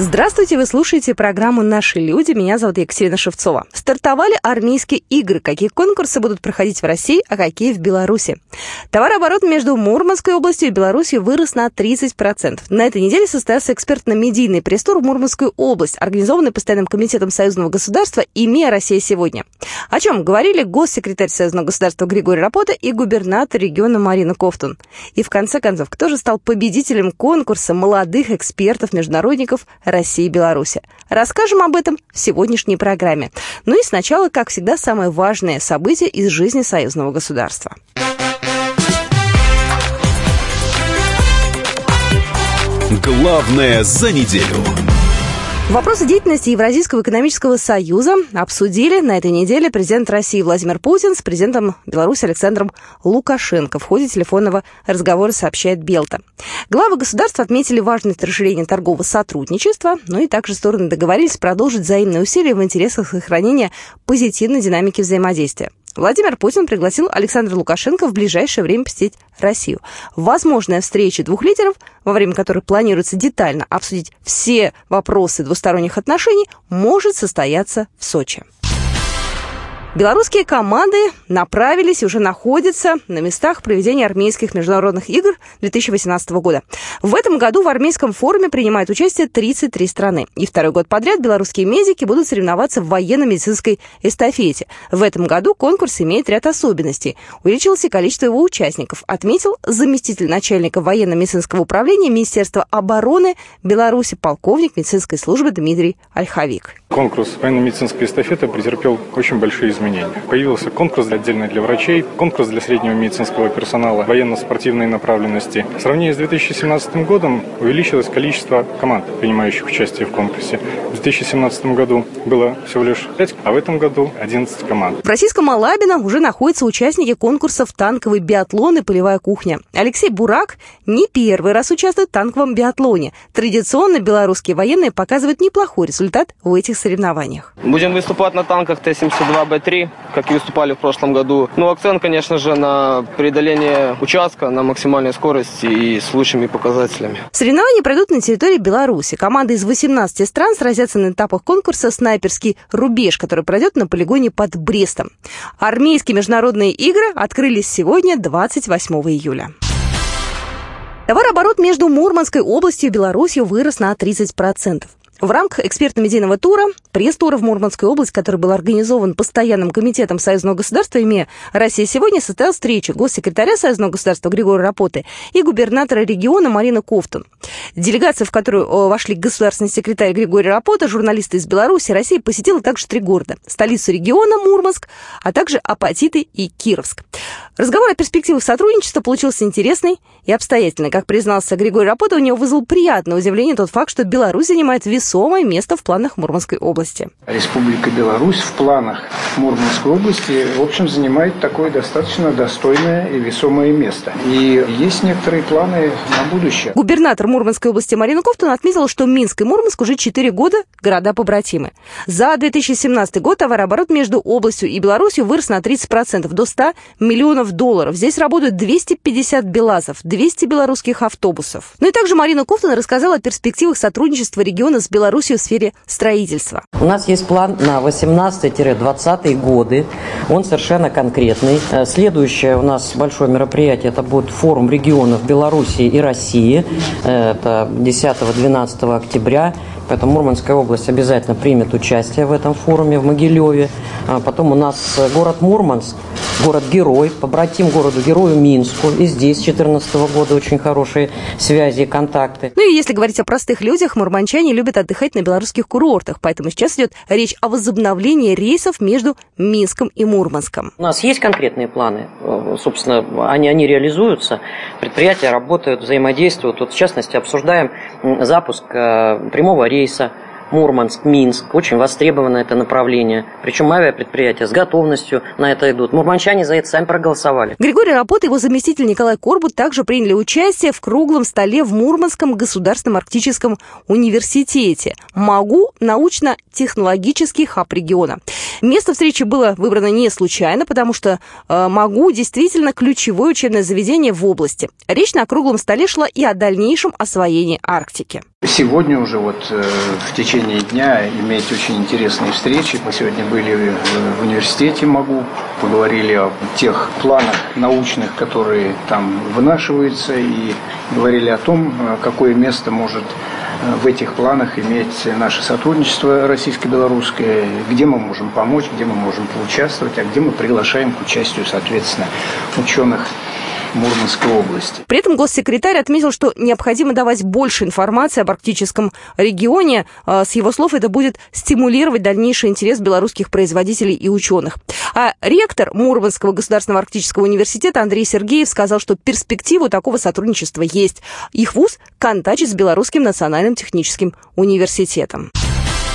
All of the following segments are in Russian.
Здравствуйте, вы слушаете программу «Наши люди». Меня зовут Екатерина Шевцова. Стартовали армейские игры. Какие конкурсы будут проходить в России, а какие в Беларуси? Товарооборот между Мурманской областью и Беларусью вырос на 30%. На этой неделе состоялся экспертно-медийный пресс-тур в Мурманскую область, организованный Постоянным комитетом Союзного государства и МИА «Россия сегодня». О чем говорили госсекретарь Союзного государства Григорий Рапота и губернатор региона Марина Кофтун. И в конце концов, кто же стал победителем конкурса молодых экспертов-международников России и Беларуси. Расскажем об этом в сегодняшней программе. Ну и сначала, как всегда, самое важное событие из жизни союзного государства. Главное за неделю. Вопросы деятельности Евразийского экономического союза обсудили на этой неделе президент России Владимир Путин с президентом Беларуси Александром Лукашенко в ходе телефонного разговора, сообщает Белта. Главы государства отметили важность расширения торгового сотрудничества, ну и также стороны договорились продолжить взаимные усилия в интересах сохранения позитивной динамики взаимодействия. Владимир Путин пригласил Александра Лукашенко в ближайшее время посетить Россию. Возможная встреча двух лидеров, во время которой планируется детально обсудить все вопросы двусторонних отношений, может состояться в Сочи. Белорусские команды направились и уже находятся на местах проведения армейских международных игр 2018 года. В этом году в армейском форуме принимают участие 33 страны. И второй год подряд белорусские медики будут соревноваться в военно-медицинской эстафете. В этом году конкурс имеет ряд особенностей. Увеличилось количество его участников, отметил заместитель начальника военно-медицинского управления Министерства обороны Беларуси полковник медицинской службы Дмитрий Ольховик. Конкурс военно-медицинской эстафеты претерпел очень большие изменения. Появился конкурс отдельно для врачей, конкурс для среднего медицинского персонала военно-спортивной направленности. В сравнении с 2017 годом увеличилось количество команд, принимающих участие в конкурсе. В 2017 году было всего лишь 5, а в этом году 11 команд. В российском Алабино уже находятся участники конкурсов «Танковый биатлон» и «Полевая кухня». Алексей Бурак не первый раз участвует в танковом биатлоне. Традиционно белорусские военные показывают неплохой результат в этих соревнованиях. Будем выступать на танках Т-72Б3, как и выступали в прошлом году. Ну, акцент, конечно же, на преодоление участка на максимальной скорости и с лучшими показателями. Соревнования пройдут на территории Беларуси. Команды из 18 стран сразятся на этапах конкурса «Снайперский рубеж», который пройдет на полигоне под Брестом. Армейские международные игры открылись сегодня, 28 июля. Товарооборот между Мурманской областью и Беларусью вырос на 30%. В рамках экспертно-медийного тура, пресс-тура в Мурманскую область, который был организован Постоянным комитетом Союзного государства ИМЕ «Россия сегодня», состоялась встреча госсекретаря Союзного государства Григория Рапоты и губернатора региона Марина Кофтун. Делегация, в которую э, вошли государственный секретарь Григорий Рапота, журналисты из Беларуси, России, посетила также три города. Столицу региона Мурманск, а также Апатиты и Кировск. Разговор о перспективах сотрудничества получился интересный и обстоятельный. Как признался Григорий Рапота, у него вызвал приятное удивление тот факт, что Беларусь занимает вес весомое место в планах Мурманской области. Республика Беларусь в планах Мурманской области, в общем, занимает такое достаточно достойное и весомое место. И есть некоторые планы на будущее. Губернатор Мурманской области Марина Кофтон отметила, что Минск и Мурманск уже 4 года города-побратимы. За 2017 год товарооборот между областью и Беларусью вырос на 30%, до 100 миллионов долларов. Здесь работают 250 белазов, 200 белорусских автобусов. Ну и также Марина Кофтон рассказала о перспективах сотрудничества региона с Беларусью в сфере строительства. У нас есть план на 18-20 годы. Он совершенно конкретный. Э, следующее у нас большое мероприятие, это будет форум регионов Белоруссии и России. Э, это 10-12 октября. Поэтому Мурманская область обязательно примет участие в этом форуме в Могилеве. А потом у нас город Мурманск, город-герой, побратим городу-герою Минску. И здесь с 2014 года очень хорошие связи и контакты. Ну и если говорить о простых людях, мурманчане любят отдыхать на белорусских курортах. Поэтому сейчас идет речь о возобновлении рейсов между Минском и Мурманском. У нас есть конкретные планы. Собственно, они, они реализуются. Предприятия работают, взаимодействуют. Вот, в частности, обсуждаем запуск э, прямого рейса рейса Мурманск, Минск. Очень востребовано это направление. Причем авиапредприятия с готовностью на это идут. Мурманчане за это сами проголосовали. Григорий Рапот и его заместитель Николай Корбут также приняли участие в круглом столе в Мурманском государственном арктическом университете. МАГУ – научно-технологический хаб региона. Место встречи было выбрано не случайно, потому что э, МАГУ действительно ключевое учебное заведение в области. Речь на круглом столе шла и о дальнейшем освоении Арктики. Сегодня уже вот э, в течение дня иметь очень интересные встречи. Мы сегодня были в университете МАГУ, поговорили о тех планах научных, которые там вынашиваются, и говорили о том, какое место может э, в этих планах иметь наше сотрудничество российско-белорусское, где мы можем помочь, где мы можем поучаствовать, а где мы приглашаем к участию, соответственно, ученых Мурманской области. При этом госсекретарь отметил, что необходимо давать больше информации об арктическом регионе. А, с его слов, это будет стимулировать дальнейший интерес белорусских производителей и ученых. А ректор Мурманского государственного арктического университета Андрей Сергеев сказал, что перспективу такого сотрудничества есть. Их вуз контачит с Белорусским национальным техническим университетом.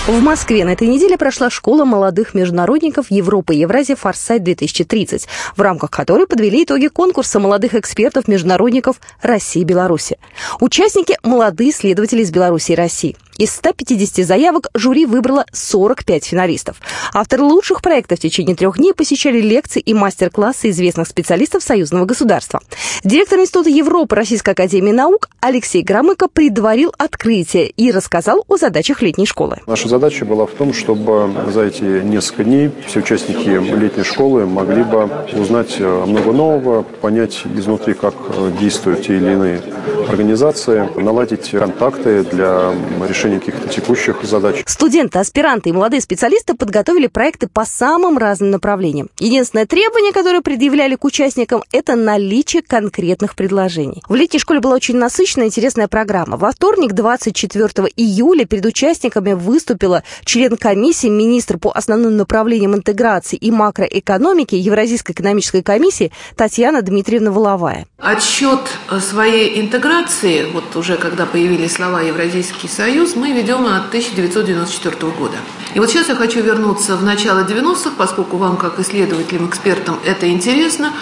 В Москве на этой неделе прошла школа молодых международников Европы и Евразия «Форсайт-2030», в рамках которой подвели итоги конкурса молодых экспертов-международников России и Беларуси. Участники – молодые исследователи из Беларуси и России. Из 150 заявок жюри выбрало 45 финалистов. Авторы лучших проектов в течение трех дней посещали лекции и мастер-классы известных специалистов союзного государства. Директор Института Европы Российской Академии Наук Алексей Громыко предварил открытие и рассказал о задачах летней школы. Наша задача была в том, чтобы за эти несколько дней все участники летней школы могли бы узнать э, много нового, понять изнутри, как э, действуют те или иные организации, наладить контакты для решения решения каких-то текущих задач. Студенты, аспиранты и молодые специалисты подготовили проекты по самым разным направлениям. Единственное требование, которое предъявляли к участникам, это наличие конкретных предложений. В летней школе была очень насыщенная и интересная программа. Во вторник, 24 июля, перед участниками выступила член комиссии, министр по основным направлениям интеграции и макроэкономики Евразийской экономической комиссии Татьяна Дмитриевна Воловая. Отсчет своей интеграции, вот уже когда появились слова Евразийский союз, мы ведем от 1994 года. И вот сейчас я хочу вернуться в начало 90-х, поскольку вам, как исследователям, экспертам, это интересно.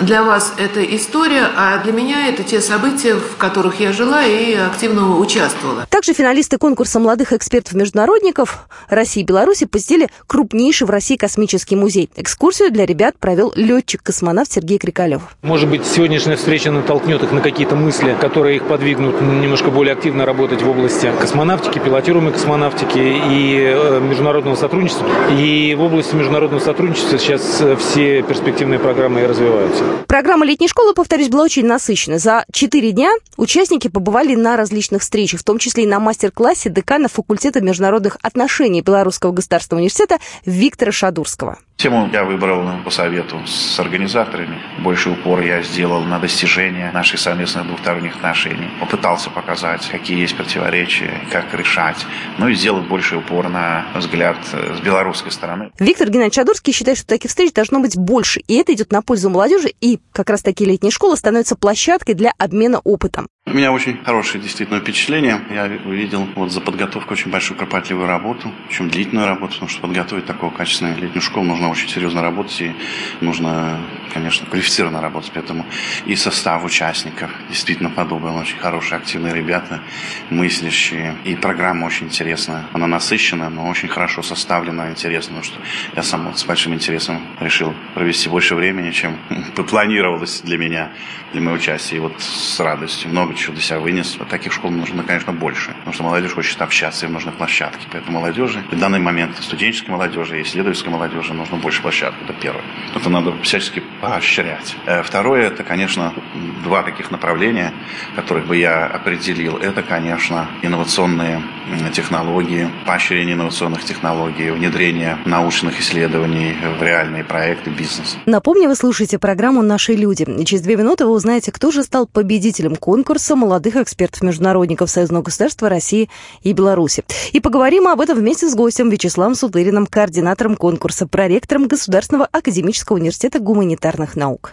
Для вас это история, а для меня это те события, в которых я жила и активно участвовала. Также финалисты конкурса молодых экспертов-международников России и Беларуси посетили крупнейший в России космический музей. Экскурсию для ребят провел летчик-космонавт Сергей Крикалев. Может быть, сегодняшняя встреча натолкнет их на какие-то мысли, которые их подвигнут немножко более активно работать в области космонавтики, пилотируемой космонавтики и э, международного сотрудничества. И в области международного сотрудничества сейчас все перспективные программы и развиваются. Программа летней школы, повторюсь, была очень насыщена. За четыре дня участники побывали на различных встречах, в том числе и на мастер-классе декана факультета международных отношений Белорусского государственного университета Виктора Шадурского. Тему я выбрал по совету с организаторами. Больше упор я сделал на достижение наших совместных двухсторонних отношений. Попытался показать, какие есть противоречия, как решать. Ну и сделать больше упор на взгляд с белорусской стороны. Виктор Геннадьевич Шадурский считает, что таких встреч должно быть больше. И это идет на пользу молодежи. И как раз таки летние школы становятся площадкой для обмена опытом. У меня очень хорошее действительно впечатление. Я увидел вот за подготовку очень большую кропотливую работу, причем длительную работу, потому что подготовить такую качественную летнюю школу нужно очень серьезно работать и нужно, конечно, квалифицированно работать. Поэтому и состав участников действительно подобен. Очень хорошие, активные ребята, мыслящие. И программа очень интересная. Она насыщена, но очень хорошо составлена, интересна. Потому что я сам с большим интересом решил провести больше времени, чем планировалось для меня, для моего участия. И вот с радостью много чего для себя вынес. Вот таких школ нужно, конечно, больше. Потому что молодежь хочет общаться, им нужны площадки. Поэтому молодежи, в данный момент студенческой молодежи и исследовательской молодежи нужно больше площадок. Это первое. Это надо всячески поощрять. Э, второе, это, конечно, два таких направления, которых бы я определил. Это, конечно, инновационные технологии, поощрение инновационных технологий, внедрение научных исследований в реальные проекты, бизнес. Напомню, вы слушаете программу «Наши люди». И через две минуты вы узнаете, кто же стал победителем конкурса молодых экспертов-международников Союзного государства России и Беларуси. И поговорим об этом вместе с гостем Вячеславом Сутыриным, координатором конкурса, проректором ректором Государственного академического университета гуманитарных наук.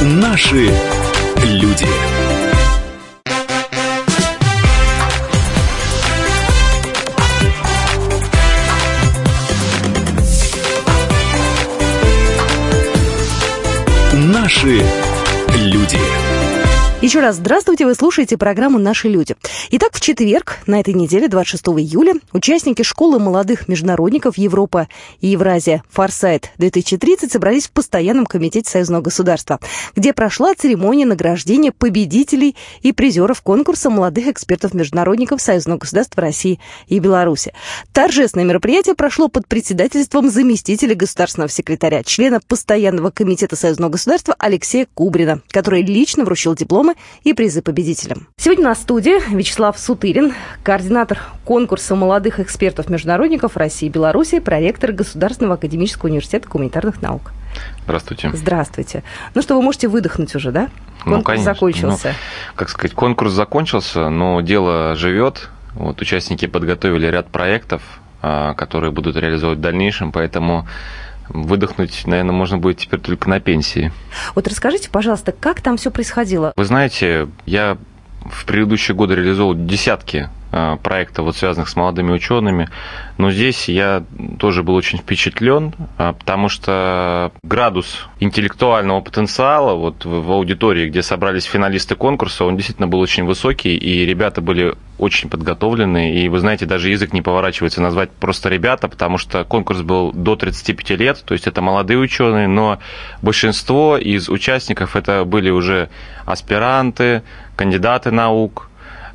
Наши люди. Наши Люди. Еще раз здравствуйте, вы слушаете программу «Наши люди». Итак, в четверг, на этой неделе, 26 июля, участники школы молодых международников Европа и Евразия «Форсайт-2030» собрались в постоянном комитете Союзного государства, где прошла церемония награждения победителей и призеров конкурса молодых экспертов-международников Союзного государства России и Беларуси. Торжественное мероприятие прошло под председательством заместителя государственного секретаря, члена постоянного комитета Союзного государства Алексея Кубрина, который лично вручил дипломы дипломы и призы победителям. Сегодня на студии Вячеслав Сутырин, координатор конкурса молодых экспертов-международников России и Беларуси, проректор Государственного академического университета гуманитарных наук. Здравствуйте. Здравствуйте. Ну что, вы можете выдохнуть уже, да? Ну, конкурс ну, конечно. закончился. Ну, как сказать, конкурс закончился, но дело живет. Вот участники подготовили ряд проектов, а, которые будут реализовывать в дальнейшем, поэтому выдохнуть, наверное, можно будет теперь только на пенсии. Вот расскажите, пожалуйста, как там все происходило? Вы знаете, я в предыдущие годы реализовал десятки проектов, вот связанных с молодыми учеными. Но здесь я тоже был очень впечатлен, э, потому что градус интеллектуального потенциала вот в аудитории, где собрались финалисты конкурса, он действительно был очень высокий, и ребята были очень подготовлены, и вы знаете, даже язык не поворачивается назвать просто ребята, потому что конкурс был до 35 лет, то есть это молодые ученые, но большинство из участников это были уже аспиранты, кандидаты наук, Э,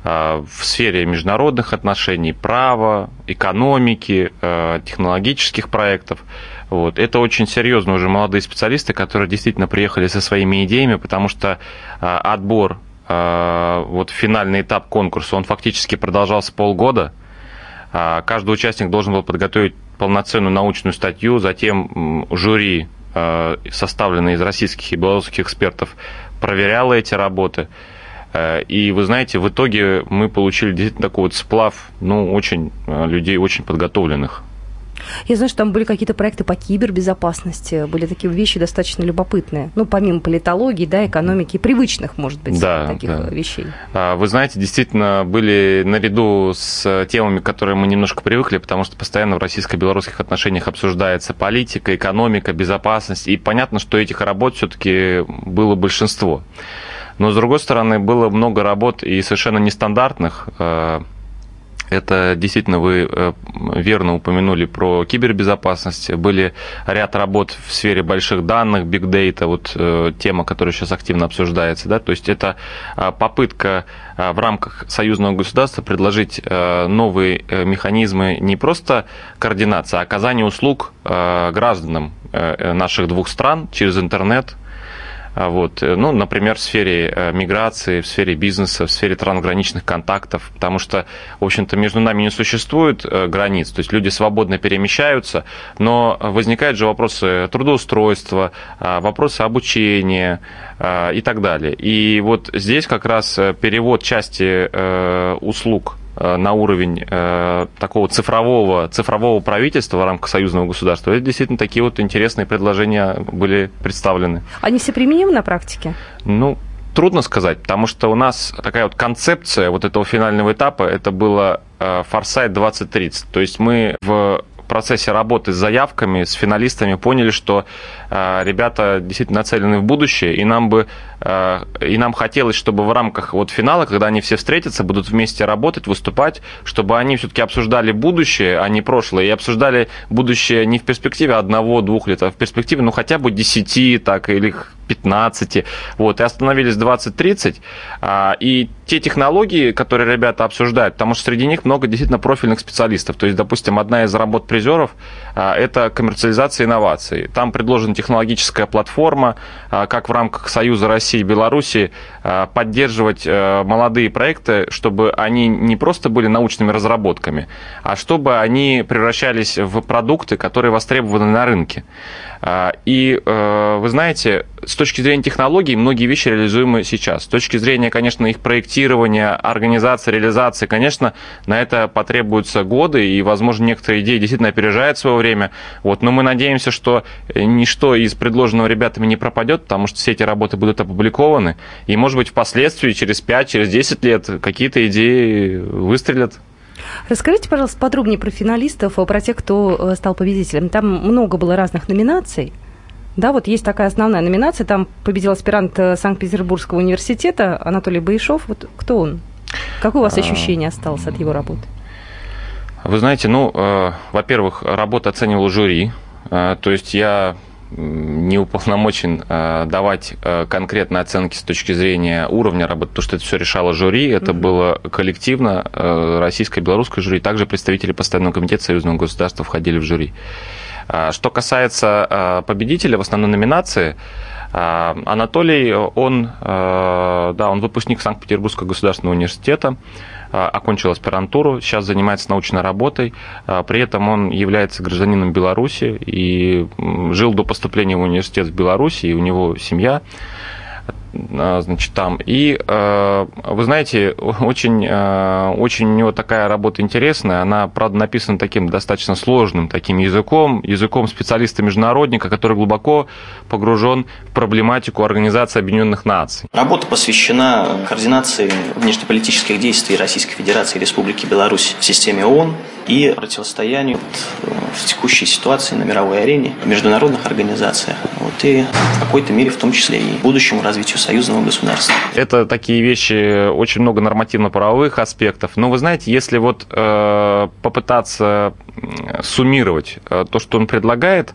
в сфере международных отношений, права, экономики, э, технологических проектов. Вот. Это очень серьезно уже молодые специалисты, которые действительно приехали со своими идеями, потому что э, отбор, вот финальный этап конкурса, он фактически продолжался полгода. Каждый участник должен был подготовить полноценную научную статью, затем жюри, составленное из российских и белорусских экспертов, проверяло эти работы. Э, и вы знаете, в итоге мы получили действительно такой вот сплав, ну, очень э, людей очень подготовленных. Я знаю, что там были какие-то проекты по кибербезопасности, были такие вещи достаточно любопытные. Ну, помимо политологии, да, экономики, привычных, может быть, да, таких да. вещей. А, вы знаете, действительно, были наряду с темами, которые мы немножко привыкли, потому что постоянно в российско-белорусских отношениях обсуждается политика, экономика, безопасность. И понятно, что этих работ все-таки было большинство. Но, с другой стороны, было много работ и совершенно нестандартных. Э, это действительно вы э, верно упомянули про кибербезопасность. Были ряд работ в сфере больших данных, big data, вот э, тема, которая сейчас активно обсуждается. Да? То есть это попытка в рамках союзного государства предложить новые механизмы не просто координации, а оказания услуг гражданам наших двух стран через интернет, вот, э, ну, например, в сфере э, миграции, в сфере бизнеса, в сфере трансграничных контактов, потому что, в общем-то, между нами не существует э, границ, то есть люди свободно перемещаются, но возникают же вопросы трудоустройства, вопросы обучения и так далее. И вот здесь как раз перевод части услуг на уровень э, такого цифрового, цифрового правительства в рамках союзного государства, это действительно такие вот интересные предложения были представлены. Они все применимы на практике? Ну, трудно сказать, потому что у нас такая вот концепция вот этого финального этапа, это было э, 2030. То есть мы в процессе работы с заявками, с финалистами поняли, что э, ребята действительно нацелены в будущее, и нам бы э, и нам хотелось, чтобы в рамках вот финала, когда они все встретятся, будут вместе работать, выступать, чтобы они все-таки обсуждали будущее, а не прошлое, и обсуждали будущее не в перспективе одного-двух лет, а в перспективе, ну, хотя бы десяти, так, или 15, вот, и остановились 20-30, а, и те технологии, которые ребята обсуждают, потому что среди них много действительно профильных специалистов, то есть, допустим, одна из работ призеров а, – это коммерциализация инноваций. Там предложена технологическая платформа, а, как в рамках Союза России и Беларуси поддерживать молодые проекты, чтобы они не просто были научными разработками, а чтобы они превращались в продукты, которые востребованы на рынке. А, и э, вы знаете, с точки зрения технологий многие вещи реализуемы сейчас. С точки зрения, конечно, их проектирования, организации, реализации, конечно, на это потребуются годы, и, возможно, некоторые идеи действительно опережают свое время. Вот, но мы надеемся, что ничто из предложенного ребятами не пропадет, потому что все эти работы будут опубликованы, и, может быть, впоследствии, через 5, через 10 лет, какие-то идеи выстрелят. Расскажите, пожалуйста, подробнее про финалистов, про тех, кто э, стал победителем. Там много было разных номинаций. Да, вот есть такая основная номинация, там победил аспирант э, Санкт-Петербургского университета Анатолий Баишов. Вот кто он? Какое у вас а. ощущение осталось от его работы? Вы знаете, ну, э, во-первых, работа оценивал жюри. Э, то есть я не уполномочен э, давать э, конкретные оценки с точки зрения уровня работы, потому что это все решало жюри, это mm-hmm. было коллективно, э, российское, белорусское жюри, также представители постоянного комитета союзного государства входили в жюри. Э, что касается победителя в основной номинации, Анатолий, он, да, он выпускник Санкт-Петербургского государственного университета, а, окончил аспирантуру, сейчас занимается научной работой. А, при этом он является гражданином Беларуси и жил до поступления в университет в Беларуси, и у него семья. А, значит, там. И, э, вы знаете, очень, э, очень у него такая работа интересная. Она, правда, написана таким достаточно сложным таким языком, языком специалиста-международника, который глубоко погружен в проблематику Организации Объединенных Наций. Работа посвящена координации внешнеполитических действий Российской Федерации и Республики Беларусь в системе ООН и противостоянию э, в текущей ситуации на мировой арене, в международных организациях, вот, и в какой-то мере в том числе и будущему развитию союзного государства. Это такие вещи, очень много нормативно-правовых аспектов. Но вы знаете, если вот э, попытаться суммировать э, то, что он предлагает,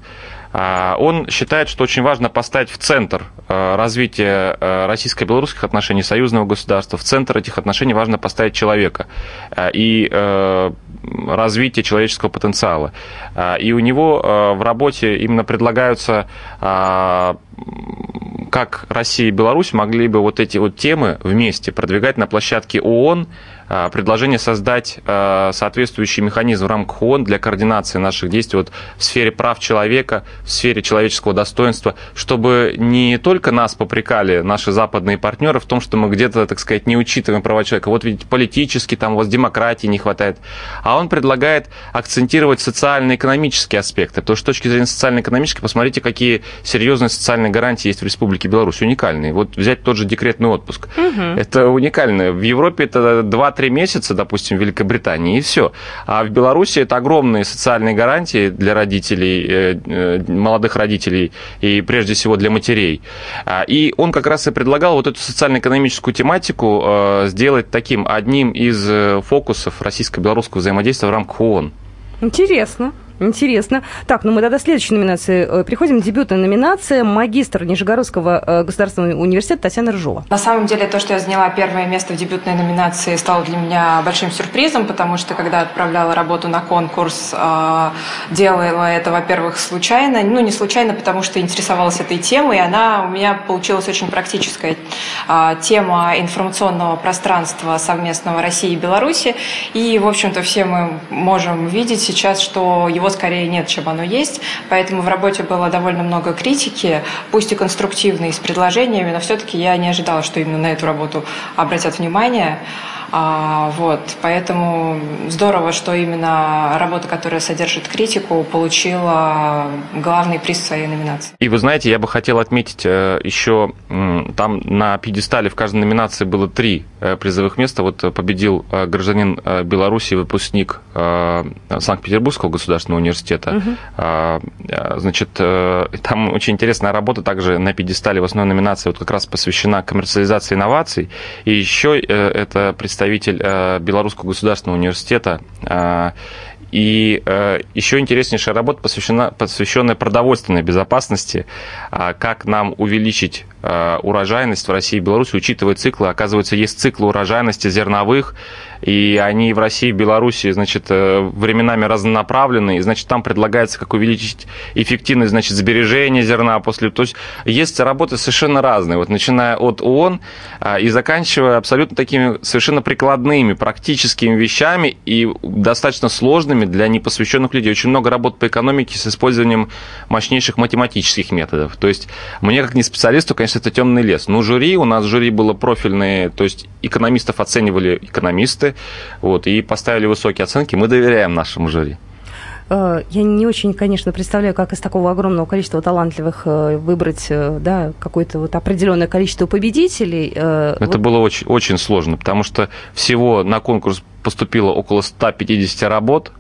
э, он считает, что очень важно поставить в центр э, развития российско-белорусских отношений, союзного государства, в центр этих отношений важно поставить человека. И развитие человеческого потенциала. И у него в работе именно предлагаются как Россия и Беларусь могли бы вот эти вот темы вместе продвигать на площадке ООН, предложение создать а, соответствующий механизм в рамках ООН для координации наших действий вот в сфере прав человека, в сфере человеческого достоинства, чтобы не только нас попрекали наши западные партнеры в том, что мы где-то, так сказать, не учитываем права человека. Вот ведь политически там у вас демократии не хватает. А он предлагает акцентировать социально-экономические аспекты. Потому что с точки зрения социально-экономической, посмотрите, какие серьезные социальные гарантии есть в Республике Беларусь, уникальные. Вот взять тот же декретный отпуск. Угу. Это уникально. В Европе это 2 3 месяца, допустим, в Великобритании, и все. А в Беларуси это огромные социальные гарантии для родителей, э, э, молодых родителей, и прежде всего для матерей. А, и он как раз и предлагал вот эту социально-экономическую тематику э, сделать таким одним из фокусов российско-белорусского взаимодействия в рамках ООН. Интересно. Интересно. Так, ну мы тогда следующей номинации э, приходим. Дебютная номинация «Магистр Нижегородского э, государственного университета» Татьяна Рыжова. На самом деле, то, что я заняла первое место в дебютной номинации, стало для меня большим сюрпризом, потому что, когда отправляла работу на конкурс, э, делала это, во-первых, случайно. Ну, не случайно, потому что интересовалась этой темой, и она у меня получилась очень практическая. Тема информационного пространства совместного России и Беларуси. И, в общем-то, все мы можем видеть сейчас, что его скорее нет, чем оно есть. Поэтому в работе было довольно много критики, пусть и конструктивной, с предложениями, но все-таки я не ожидала, что именно на эту работу обратят внимание. А, вот, поэтому здорово, что именно работа, которая содержит критику, получила главный приз своей номинации. И вы знаете, я бы хотел отметить э, еще, там на пьедестале в каждой номинации было три э, призовых места. Вот победил э, гражданин Беларуси, выпускник Санкт-Петербургского государственного университета. Угу. Значит, там очень интересная работа также на пьедестале в основной номинации вот как раз посвящена коммерциализации инноваций. И еще это представитель представитель э, Белорусского государственного университета. Э, и э, еще интереснейшая работа посвящена, посвященная продовольственной безопасности, как нам увеличить урожайность в России и Беларуси, учитывая циклы. Оказывается, есть циклы урожайности зерновых, и они в России и Беларуси, значит, э, временами разнонаправленные, и, значит, там предлагается, как увеличить эффективность, значит, сбережения зерна после... То есть есть работы совершенно разные, вот начиная от ООН а, и заканчивая абсолютно такими совершенно прикладными, практическими вещами и достаточно сложными для непосвященных людей. Очень много работ по экономике с использованием мощнейших математических методов. То есть мне, как не специалисту, конечно, это темный лес. Но жюри, у нас жюри было профильное, то есть экономистов оценивали экономисты, вот, и поставили высокие оценки. Мы доверяем нашему жюри. Э, я не очень, конечно, представляю, как из такого огромного количества талантливых э, выбрать э, да, какое-то вот определенное количество победителей. Это вот. было очень, очень сложно, потому что всего на конкурс поступило около 150 работ.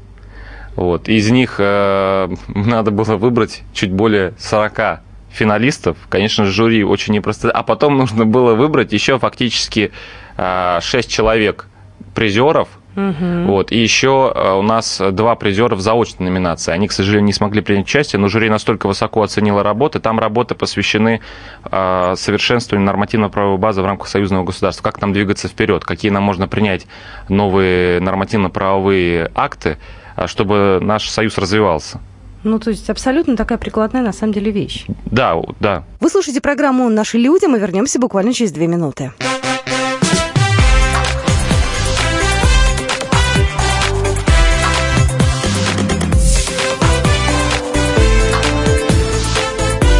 Вот, из них э, надо было выбрать чуть более 40 финалистов, конечно, жюри очень непросто. А потом нужно было выбрать еще фактически 6 человек призеров – Угу. Вот. И еще э, у нас два призера в заочной номинации. Они, к сожалению, не смогли принять участие, но жюри настолько высоко оценило работы. Там работы посвящены э, совершенствованию нормативно-правовой базы в рамках союзного государства. Как нам двигаться вперед, какие нам можно принять новые нормативно-правовые акты, чтобы наш союз развивался. Ну, то есть абсолютно такая прикладная на самом деле вещь. Да, да. Вы слушаете программу «Наши люди». Мы вернемся буквально через две минуты.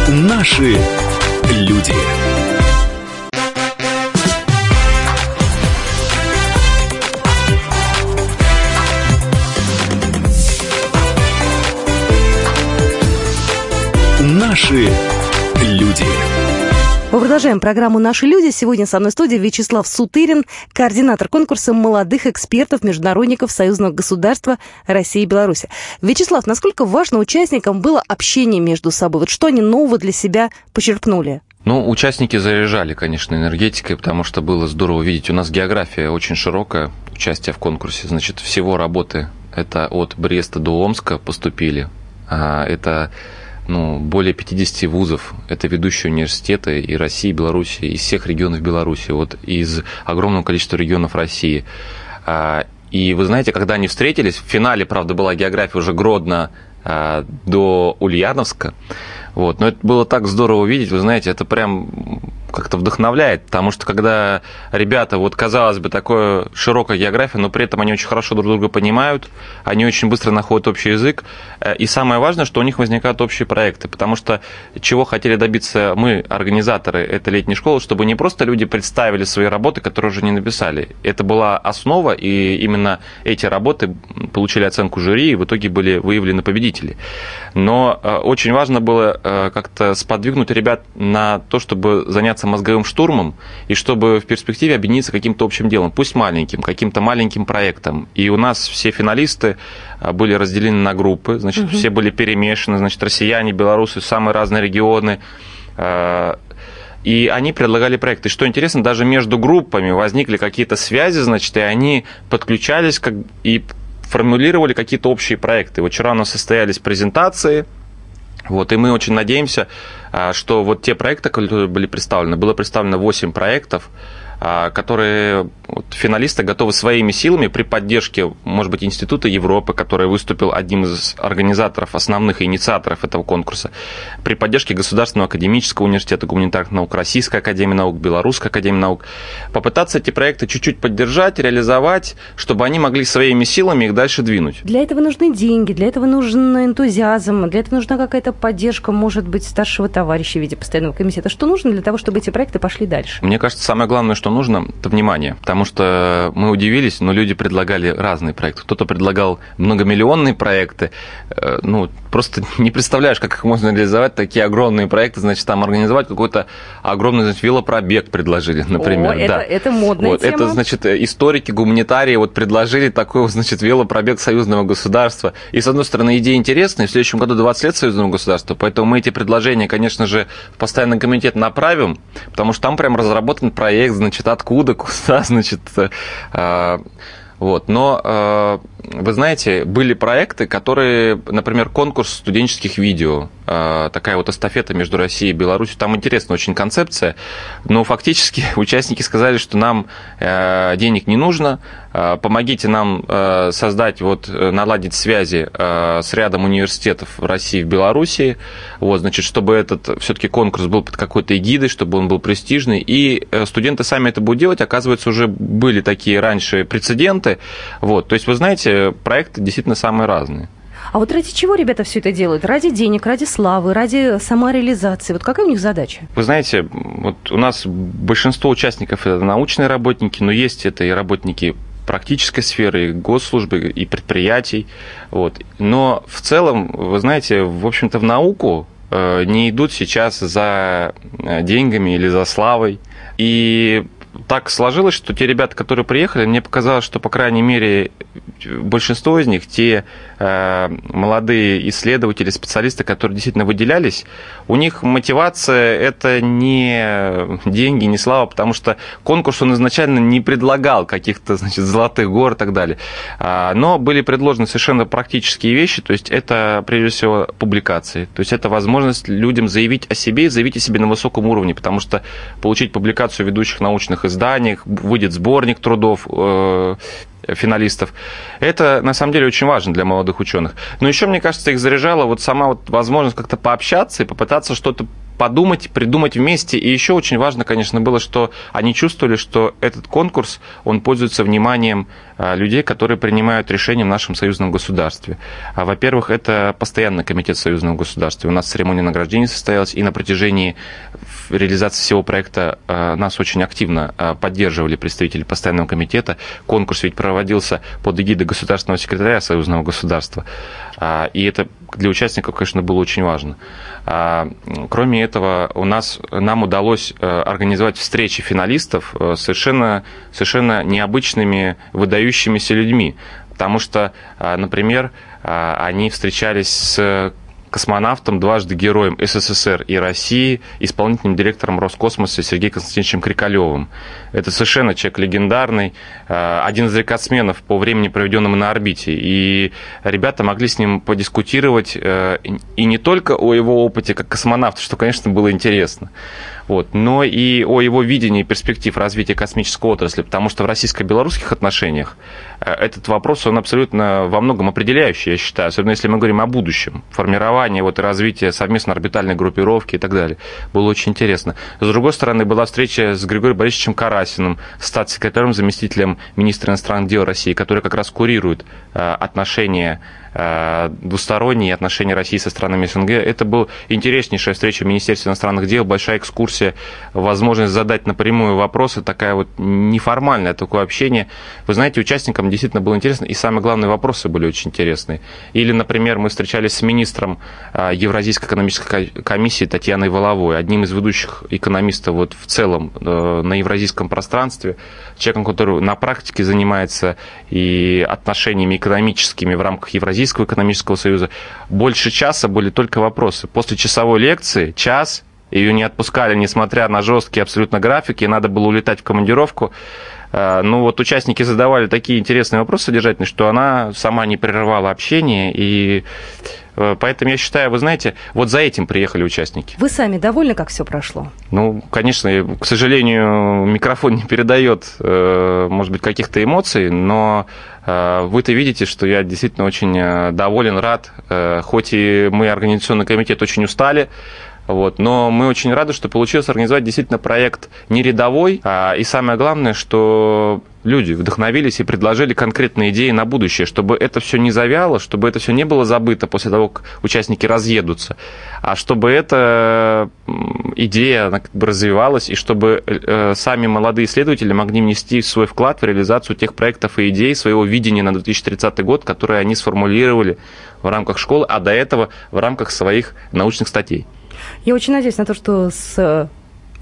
Наши люди. Продолжаем программу «Наши люди». Сегодня со мной в студии Вячеслав Сутырин, координатор конкурса молодых экспертов-международников Союзного государства России и Беларуси. Вячеслав, насколько важно участникам было общение между собой? Вот что они нового для себя почерпнули? Ну, участники заряжали, конечно, энергетикой, потому что было здорово видеть. У нас география очень широкая, участие в конкурсе. Значит, всего работы это от Бреста до Омска поступили. А, это ну, более 50 вузов. Это ведущие университеты и России, и Беларуси, из всех регионов Беларуси, вот из огромного количества регионов России. А, и вы знаете, когда они встретились, в финале, правда, была география уже Гродно а, до Ульяновска, вот. Но это было так здорово увидеть, вы знаете, это прям как-то вдохновляет, потому что когда ребята, вот казалось бы, такое широкая география, но при этом они очень хорошо друг друга понимают, они очень быстро находят общий язык, э, и самое важное, что у них возникают общие проекты, потому что чего хотели добиться мы, организаторы этой летней школы, чтобы не просто люди представили свои работы, которые уже не написали. Это была основа, и именно эти работы получили оценку жюри, и в итоге были выявлены победители. Но э, очень важно было как-то сподвигнуть ребят на то, чтобы заняться мозговым штурмом, и чтобы в перспективе объединиться каким-то общим делом, пусть маленьким, каким-то маленьким проектом. И у нас все финалисты а, были разделены на группы, значит, угу. все были перемешаны, значит, россияне, белорусы, самые разные регионы, а, и они предлагали проекты. Что интересно, даже между группами возникли какие-то связи, значит, и они подключались как, и формулировали какие-то общие проекты. Вот вчера у нас состоялись презентации, вот, и мы очень надеемся, а, что вот те проекты, которые были представлены, было представлено 8 проектов, которые вот, финалисты готовы своими силами при поддержке, может быть, Института Европы, который выступил одним из организаторов, основных инициаторов этого конкурса, при поддержке Государственного академического университета гуманитарных наук, Российской академии наук, Белорусской академии наук, попытаться эти проекты чуть-чуть поддержать, реализовать, чтобы они могли своими силами их дальше двинуть. Для этого нужны деньги, для этого нужен энтузиазм, для этого нужна какая-то поддержка, может быть, старшего товарища в виде постоянного комитета. Что нужно для того, чтобы эти проекты пошли дальше? Мне кажется, самое главное, что нужно, это внимание. Потому что мы удивились, но люди предлагали разные проекты. Кто-то предлагал многомиллионные проекты. Э, ну, просто не представляешь, как их можно реализовать, такие огромные проекты. Значит, там организовать какой-то огромный значит, велопробег предложили, например. О, это, да. это модная вот, тема. Это, значит, историки, гуманитарии вот предложили такой, значит, велопробег союзного государства. И, с одной стороны, идея интересная. В следующем году 20 лет союзного государства. Поэтому мы эти предложения, конечно же, в постоянный комитет направим, потому что там прям разработан проект, значит, откуда, куда, значит, э, вот. Но, э, вы знаете, были проекты, которые, например, конкурс студенческих видео, э, такая вот эстафета между Россией и Беларусью, там интересная очень концепция, но фактически участники сказали, что нам денег не нужно, помогите нам создать, вот, наладить связи с рядом университетов в России и в Беларуси, вот, значит, чтобы этот все-таки конкурс был под какой-то эгидой, чтобы он был престижный, и студенты сами это будут делать, оказывается, уже были такие раньше прецеденты. Вот, то есть, вы знаете, проекты действительно самые разные. А вот ради чего ребята все это делают? Ради денег, ради славы, ради самореализации? Вот какая у них задача? Вы знаете, вот у нас большинство участников это научные работники, но есть это и работники практической сферы, и госслужбы, и предприятий. Вот. Но в целом, вы знаете, в общем-то, в науку э, не идут сейчас за э, деньгами или за славой. И так сложилось, что те ребята, которые приехали, мне показалось, что, по крайней мере, большинство из них, те э, молодые исследователи, специалисты, которые действительно выделялись, у них мотивация – это не деньги, не слава, потому что конкурс он изначально не предлагал каких-то значит, золотых гор и так далее. А, но были предложены совершенно практические вещи, то есть это, прежде всего, публикации. То есть это возможность людям заявить о себе и заявить о себе на высоком уровне, потому что получить публикацию ведущих научных изданиях, выйдет сборник трудов э, финалистов. Это, на самом деле, очень важно для молодых ученых. Но еще, мне кажется, их заряжала вот сама вот возможность как-то пообщаться и попытаться что-то подумать, придумать вместе. И еще очень важно, конечно, было, что они чувствовали, что этот конкурс, он пользуется вниманием а, людей, которые принимают решения в нашем союзном государстве. А, во-первых, это постоянный комитет союзного государства. У нас церемония награждения состоялась, и на протяжении реализации всего проекта а, нас очень активно поддерживали представители постоянного комитета. Конкурс ведь проводился под эгидой государственного секретаря союзного государства. И это для участников, конечно, было очень важно. Кроме этого, у нас, нам удалось э, организовать встречи финалистов э, совершенно, совершенно необычными, выдающимися людьми. Потому что, например, они встречались с космонавтом, дважды героем СССР и России, исполнительным директором Роскосмоса Сергеем Константиновичем Крикалевым. Это совершенно человек легендарный, э, один из рекордсменов по времени, проведенному на орбите. И ребята могли с ним подискутировать э, и не только о его опыте как космонавта, что, конечно, было интересно, вот, но и о его видении перспектив развития космической отрасли, потому что в российско-белорусских отношениях э, этот вопрос, он абсолютно во многом определяющий, я считаю, особенно если мы говорим о будущем, формировании вот, и развитии совместно орбитальной группировки и так далее. Было очень интересно. С другой стороны, была встреча с Григорием Борисовичем Карасиным, статс-секретарем, заместителем министра иностранных дел России, который как раз курирует э, отношения двусторонние отношения России со странами СНГ. Это была интереснейшая встреча в Министерстве иностранных дел, большая экскурсия, возможность задать напрямую вопросы, такая вот неформальное такое общение. Вы знаете, участникам действительно было интересно, и самые главные вопросы были очень интересные. Или, например, мы встречались с министром э, Евразийской экономической комиссии Татьяной Воловой, одним из ведущих экономистов вот в целом э, на евразийском пространстве, человеком, который на практике занимается и отношениями экономическими в рамках Евразийского Евразийского экономического союза. Больше часа были только вопросы. После часовой лекции, час, ее не отпускали, несмотря на жесткие абсолютно графики, надо было улетать в командировку. Э, ну вот участники задавали такие интересные вопросы содержательные, что она сама не прерывала общение, и э, поэтому я считаю, вы знаете, вот за этим приехали участники. Вы сами довольны, как все прошло? Ну, конечно, к сожалению, микрофон не передает, э, может быть, каких-то эмоций, но вы-то видите, что я действительно очень доволен, рад, хоть и мы, организационный комитет, очень устали, вот. Но мы очень рады, что получилось организовать действительно проект не рядовой, а, и самое главное, что люди вдохновились и предложили конкретные идеи на будущее, чтобы это все не завяло, чтобы это все не было забыто после того, как участники разъедутся, а чтобы эта идея она как бы развивалась, и чтобы э, сами молодые исследователи могли внести свой вклад в реализацию тех проектов и идей, своего видения на 2030 год, которые они сформулировали в рамках школы, а до этого в рамках своих научных статей. Я очень надеюсь на то, что с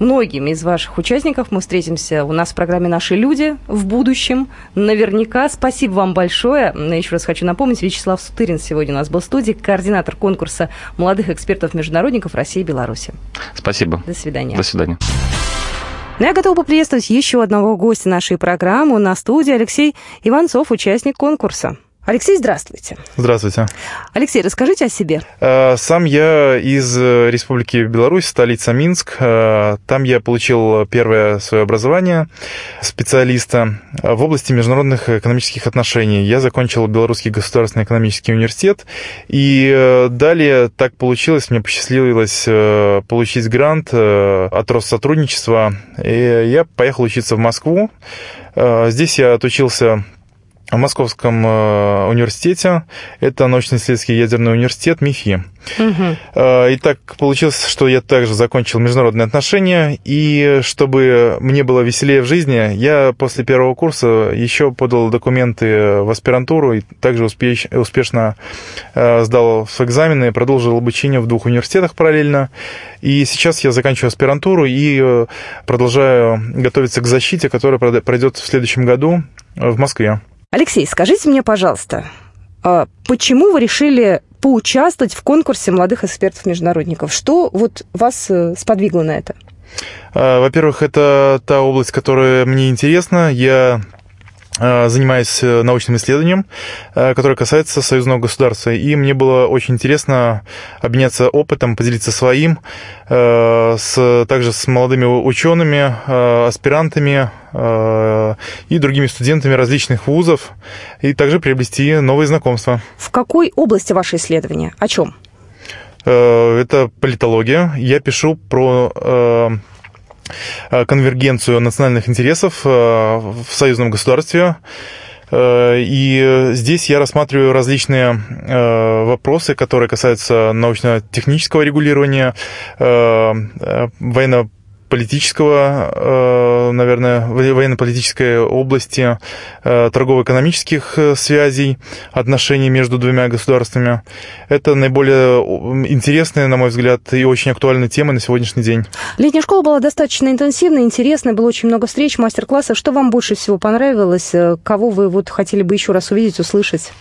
многими из ваших участников мы встретимся у нас в программе «Наши люди» в будущем. Наверняка. Спасибо вам большое. Еще раз хочу напомнить, Вячеслав Сутырин сегодня у нас был в студии, координатор конкурса молодых экспертов-международников России и Беларуси. Спасибо. До свидания. До свидания. Но ну, я готова поприветствовать еще одного гостя нашей программы. На студии Алексей Иванцов, участник конкурса. Алексей, здравствуйте. Здравствуйте. Алексей, расскажите о себе. Э, сам я из э, Республики Беларусь, столица Минск. Э, там я получил первое свое образование специалиста в области международных экономических отношений. Я закончил Белорусский государственный экономический университет. И далее так получилось, мне посчастливилось получить грант от Россотрудничества. И я поехал учиться в Москву. Здесь я отучился в Московском э, университете. Это научно-исследовательский ядерный университет МИФИ. Угу. И так получилось, что я также закончил международные отношения, и чтобы мне было веселее в жизни, я после первого курса еще подал документы в аспирантуру и также успеш, успешно э, сдал экзамены, и продолжил обучение в двух университетах параллельно. И сейчас я заканчиваю аспирантуру и продолжаю готовиться к защите, которая пройдет в следующем году в Москве. Алексей, скажите мне, пожалуйста, а почему вы решили поучаствовать в конкурсе молодых экспертов-международников? Что вот вас э, сподвигло на это? А, во-первых, это та область, которая мне интересна. Я а, занимаюсь э, научным исследованием, которое касается союзного государства. И мне было очень интересно обменяться опытом, поделиться своим, с, также с молодыми учеными, аспирантами и другими студентами различных вузов, и также приобрести новые знакомства. В какой области ваше исследование? О чем? Это политология. Я пишу про Э, конвергенцию национальных интересов э, в союзном государстве. Э, и здесь я рассматриваю различные вопросы, которые касаются научно-технического регулирования, военно политического, э, наверное, военно-политической области, э, торгово-экономических э, связей, отношений между двумя государствами. Это наиболее интересная, на мой взгляд, и очень актуальная тема на сегодняшний день. Летняя школа была достаточно интенсивной, интересной, было очень много встреч, мастер-классов. Что вам больше всего понравилось? Кого вы вот хотели бы еще раз увидеть, услышать?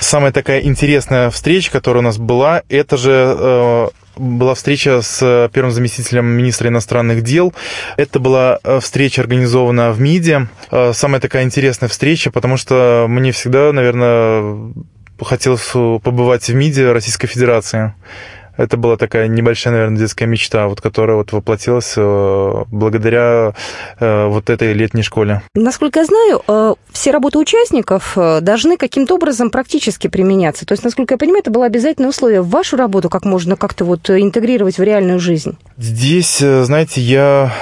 Самая такая интересная встреча, которая у нас была, это же была встреча с э, первым заместителем министра иностранных дел. Это была э, встреча организована в МИДе. Э, самая такая интересная встреча, потому что мне всегда, наверное, хотелось побывать в МИДе Российской Федерации. Это была такая небольшая, наверное, детская мечта, вот, которая вот воплотилась э, благодаря э, вот этой летней школе. Насколько я знаю, э, все работы участников должны каким-то образом практически применяться. То есть, насколько я понимаю, это было обязательное условие вашу работу, как можно как-то вот интегрировать в реальную жизнь. Здесь, знаете, я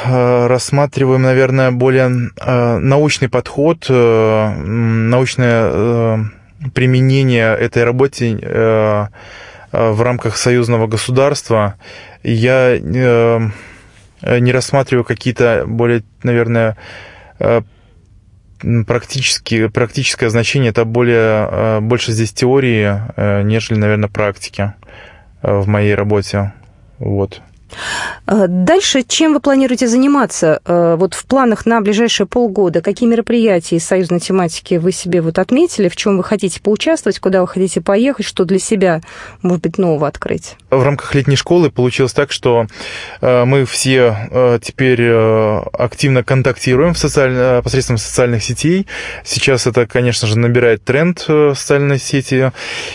рассматриваю, наверное, более научный подход, научное применение этой работе в рамках союзного государства. Я э, не рассматриваю какие-то более, наверное, э, практически, практическое значение, это более, больше здесь теории, нежели, наверное, практики в моей работе. Вот. Э, дальше чем вы планируете заниматься? Э, вот в планах на ближайшие полгода какие мероприятия из союзной тематики вы себе вот отметили, в чем вы хотите поучаствовать, куда вы хотите поехать, что для себя, может быть, нового открыть? В рамках летней школы получилось так, что э, мы все теперь активно контактируем в социаль... посредством социальных сетей. Сейчас это, конечно же, набирает тренд в социальной сети.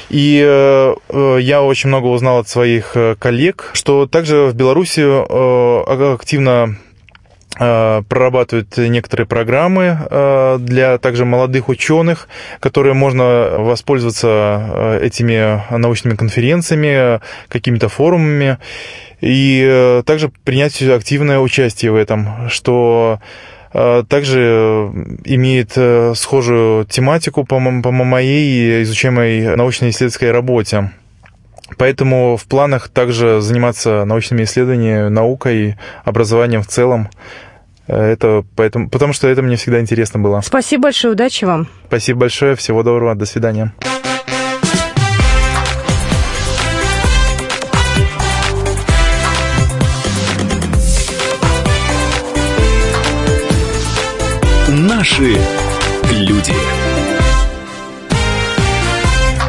И я очень много узнал от своих коллег, что также в Беларуси э, активно э, прорабатывают некоторые программы э, для также молодых ученых, которые можно воспользоваться этими научными конференциями, какими-то форумами и также принять активное участие в этом, что также имеет схожую тематику по моей изучаемой научно-исследовательской работе. Поэтому в планах также заниматься научными исследованиями, наукой, образованием в целом. Это поэтому, потому что это мне всегда интересно было. Спасибо большое, удачи вам. Спасибо большое, всего доброго, до свидания. Наши